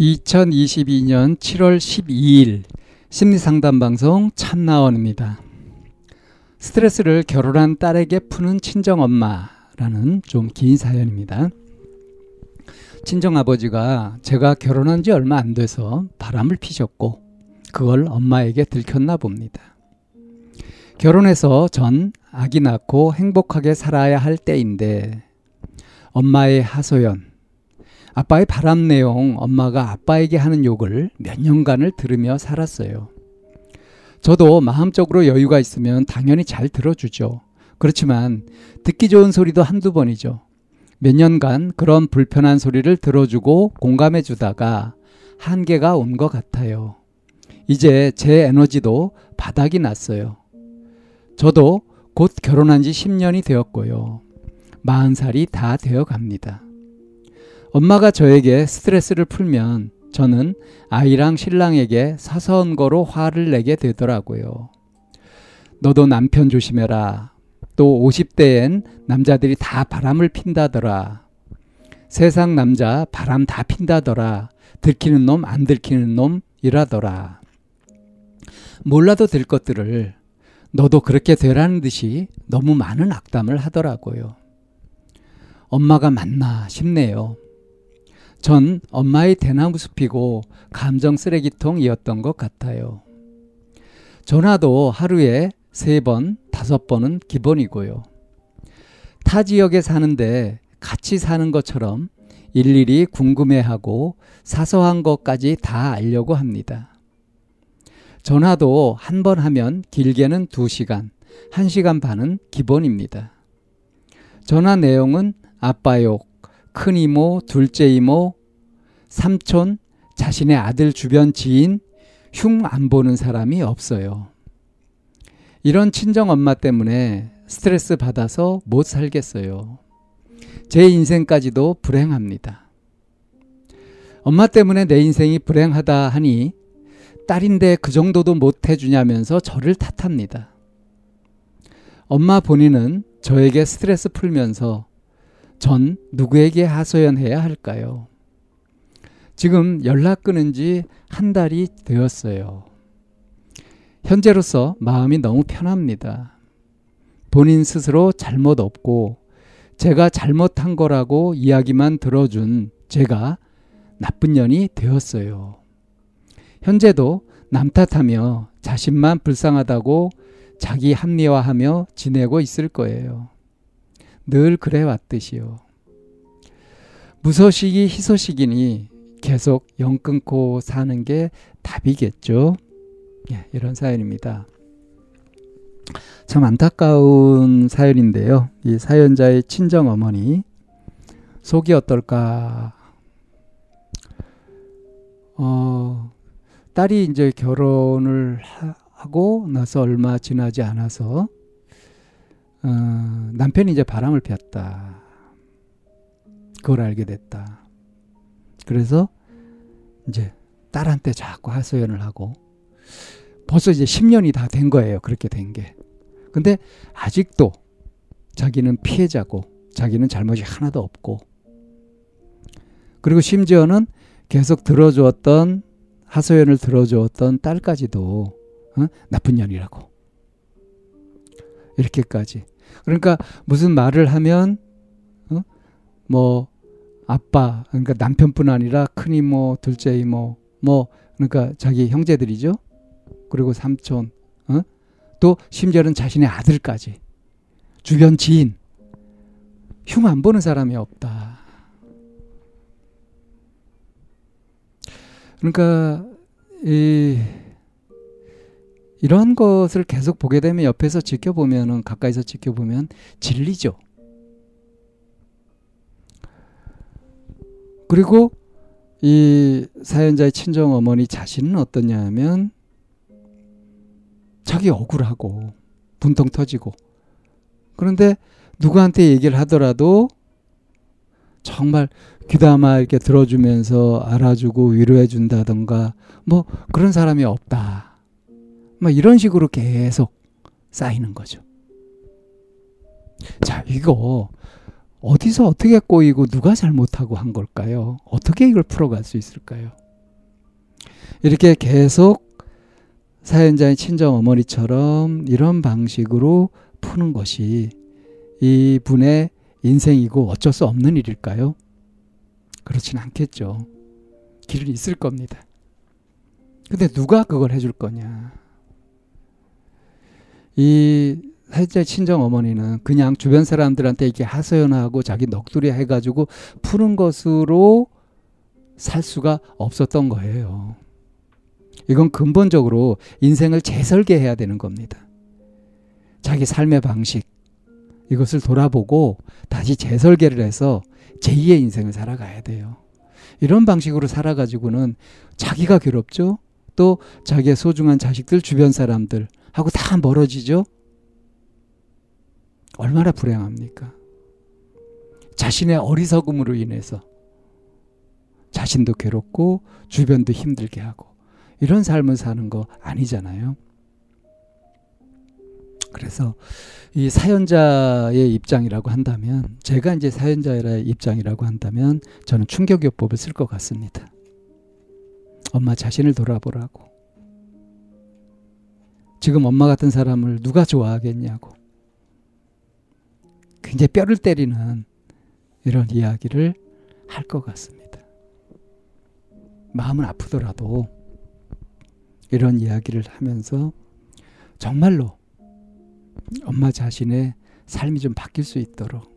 2022년 7월 12일 심리상담 방송 참나원입니다. 스트레스를 결혼한 딸에게 푸는 친정엄마라는 좀 긴 사연입니다. 친정아버지가 제가 결혼한 지 얼마 안 돼서 바람을 피셨고 그걸 엄마에게 들켰나 봅니다. 결혼해서 전 아기 낳고 행복하게 살아야 할 때인데 엄마의 하소연 아빠의 바람 내용 엄마가 아빠에게 하는 욕을 몇 년간을 들으며 살았어요. 저도 마음적으로 여유가 있으면 당연히 잘 들어주죠. 그렇지만 듣기 좋은 소리도 한두 번이죠. 몇 년간 그런 불편한 소리를 들어주고 공감해 주다가 한계가 온 것 같아요. 이제 제 에너지도 바닥이 났어요. 저도 곧 결혼한 지 10년이 되었고요. 40살이 다 되어 갑니다. 엄마가 저에게 스트레스를 풀면 저는 아이랑 신랑에게 사서운 거로 화를 내게 되더라고요. 너도 남편 조심해라. 또 50대엔 남자들이 다 바람을 핀다더라. 세상 남자 바람 다 핀다더라. 들키는 놈, 안 들키는 놈 이라더라. 몰라도 될 것들을 너도 그렇게 되라는 듯이 너무 많은 악담을 하더라고요. 엄마가 맞나 싶네요. 전 엄마의 대나무 숲이고 감정 쓰레기통이었던 것 같아요. 전화도 하루에 세 번, 다섯 번은 기본이고요. 타 지역에 사는데 같이 사는 것처럼 일일이 궁금해하고 사소한 것까지 다 알려고 합니다. 전화도 한 번 하면 길게는 두 시간, 한 시간 반은 기본입니다. 전화 내용은 아빠 욕, 큰 이모, 둘째 이모, 삼촌, 자신의 아들 주변 지인, 흉 안 보는 사람이 없어요. 이런 친정 엄마 때문에 스트레스 받아서 못 살겠어요. 제 인생까지도 불행합니다. 엄마 때문에 내 인생이 불행하다 하니 딸인데 그 정도도 못 해주냐면서 저를 탓합니다. 엄마 본인은 저에게 스트레스 풀면서 전 누구에게 하소연해야 할까요? 지금 연락 끊은 지 한 달이 되었어요. 현재로서 마음이 너무 편합니다. 본인 스스로 잘못 없고 제가 잘못한 거라고 이야기만 들어준 제가 나쁜 년이 되었어요. 현재도 남 탓하며 자신만 불쌍하다고 자기 합리화하며 지내고 있을 거예요. 늘 그래 왔듯이요. 무소식이 희소식이니 계속 영 끊고 사는 게 답이겠죠. 예, 이런 사연입니다. 참 안타까운 사연인데요. 이 사연자의 친정 어머니 속이 어떨까? 어, 딸이 이제 결혼을 하고 나서 얼마 지나지 않아서 어, 남편이 이제 바람을 피웠다. 그걸 알게 됐다. 그래서 이제 딸한테 자꾸 하소연을 하고 벌써 이제 10년이 다 된 거예요. 그렇게 된 게. 근데 아직도 자기는 피해자고 자기는 잘못이 하나도 없고 그리고 심지어는 계속 들어주었던 하소연을 들어주었던 딸까지도 어? 나쁜 년이라고 이렇게까지 그러니까 무슨 말을 하면 어? 뭐 아빠 그러니까 남편뿐 아니라 큰 이모, 둘째 이모, 뭐 그러니까 자기 형제들이죠. 그리고 삼촌, 어? 또 심지어는 자신의 아들까지 주변 지인 흉 안 보는 사람이 없다. 그러니까 이 이런 것을 계속 보게 되면 옆에서 지켜보면은 가까이서 지켜보면 진리죠. 그리고 이 사연자의 친정 어머니 자신은 어떠냐면 자기 억울하고 분통 터지고 그런데 누구한테 얘기를 하더라도 정말 귀담아 이렇게 들어주면서 알아주고 위로해 준다던가 뭐 그런 사람이 없다. 뭐 이런 식으로 계속 쌓이는 거죠. 자, 이거 어디서 어떻게 꼬이고 누가 잘못하고 한 걸까요? 어떻게 이걸 풀어갈 수 있을까요? 이렇게 계속 사연자의 친정 어머니처럼 이런 방식으로 푸는 것이 이 분의 인생이고 어쩔 수 없는 일일까요? 그렇진 않겠죠. 길은 있을 겁니다. 근데 누가 그걸 해줄 거냐? 이 살짝 친정 어머니는 그냥 주변 사람들한테 이렇게 하소연하고 자기 넋두리 해가지고 푸는 것으로 살 수가 없었던 거예요. 이건 근본적으로 인생을 재설계해야 되는 겁니다. 자기 삶의 방식, 이것을 돌아보고 다시 재설계를 해서 제2의 인생을 살아가야 돼요. 이런 방식으로 살아가지고는 자기가 괴롭죠? 또 자기의 소중한 자식들, 주변 사람들 하고 다 멀어지죠? 얼마나 불행합니까? 자신의 어리석음으로 인해서 자신도 괴롭고 주변도 힘들게 하고 이런 삶을 사는 거 아니잖아요. 그래서 이 사연자의 입장이라고 한다면 제가 이제 사연자의 입장이라고 한다면 저는 충격요법을 쓸 것 같습니다. 엄마 자신을 돌아보라고. 지금 엄마 같은 사람을 누가 좋아하겠냐고. 굉장히 뼈를 때리는 이런 이야기를 할 것 같습니다. 마음은 아프더라도 이런 이야기를 하면서 정말로 엄마 자신의 삶이 좀 바뀔 수 있도록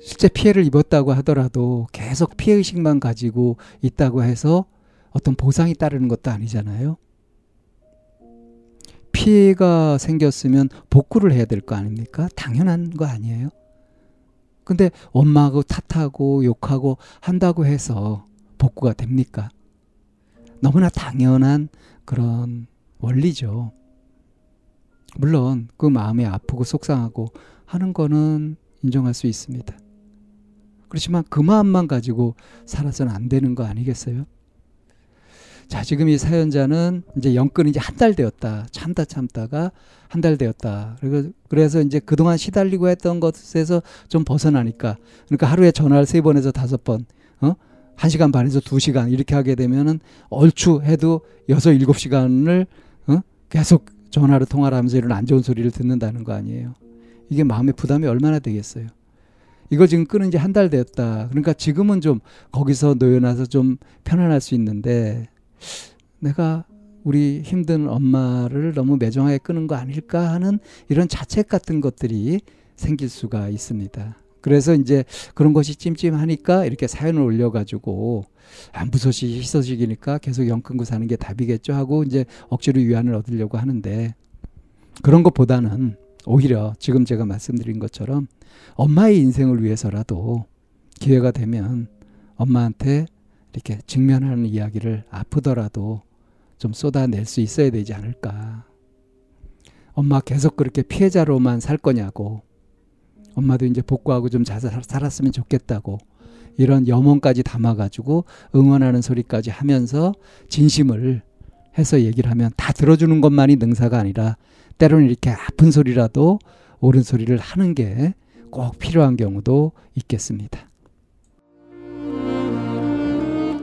실제 피해를 입었다고 하더라도 계속 피해의식만 가지고 있다고 해서 어떤 보상이 따르는 것도 아니잖아요. 피해가 생겼으면 복구를 해야 될 거 아닙니까? 당연한 거 아니에요? 근데 엄마하고 탓하고 욕하고 한다고 해서 복구가 됩니까? 너무나 당연한 그런 원리죠. 물론 그 마음이 아프고 속상하고 하는 거는 인정할 수 있습니다. 그렇지만 그 마음만 가지고 살아서는 안 되는 거 아니겠어요? 자, 지금 이 사연자는 이제 연끈 이제 한 달 되었다. 참다 참다가 한 달 되었다. 그리고 그래서 이제 그동안 시달리고 했던 것에서 좀 벗어나니까 그러니까 하루에 전화를 세 번에서 다섯 번, 어? 한 시간 반에서 두 시간 이렇게 하게 되면은 얼추 해도 여섯 일곱 시간을 어? 계속 전화로 통화를 하면서 이런 안 좋은 소리를 듣는다는 거 아니에요. 이게 마음의 부담이 얼마나 되겠어요. 이거 지금 끊은 지 한달 됐다. 그러니까 지금은 좀 거기서 놓여놔서 좀 편안할 수 있는데 내가 우리 힘든 엄마를 너무 매정하게 끄는 거 아닐까 하는 이런 자책 같은 것들이 생길 수가 있습니다. 그래서 이제 그런 것이 찜찜하니까 이렇게 사연을 올려가지고 안 부서지 희소식이니까 계속 영 끊고 사는 게 답이겠죠 하고 이제 억지로 위안을 얻으려고 하는데 그런 것보다는 오히려 지금 제가 말씀드린 것처럼 엄마의 인생을 위해서라도 기회가 되면 엄마한테 이렇게 직면하는 이야기를 아프더라도 좀 쏟아낼 수 있어야 되지 않을까. 엄마 계속 그렇게 피해자로만 살 거냐고. 엄마도 이제 복구하고 좀 잘 살았으면 좋겠다고. 이런 염원까지 담아가지고 응원하는 소리까지 하면서 진심을 해서 얘기를 하면 다 들어주는 것만이 능사가 아니라 때로는 이렇게 아픈 소리라도 옳은 소리를 하는 게 꼭 필요한 경우도 있겠습니다.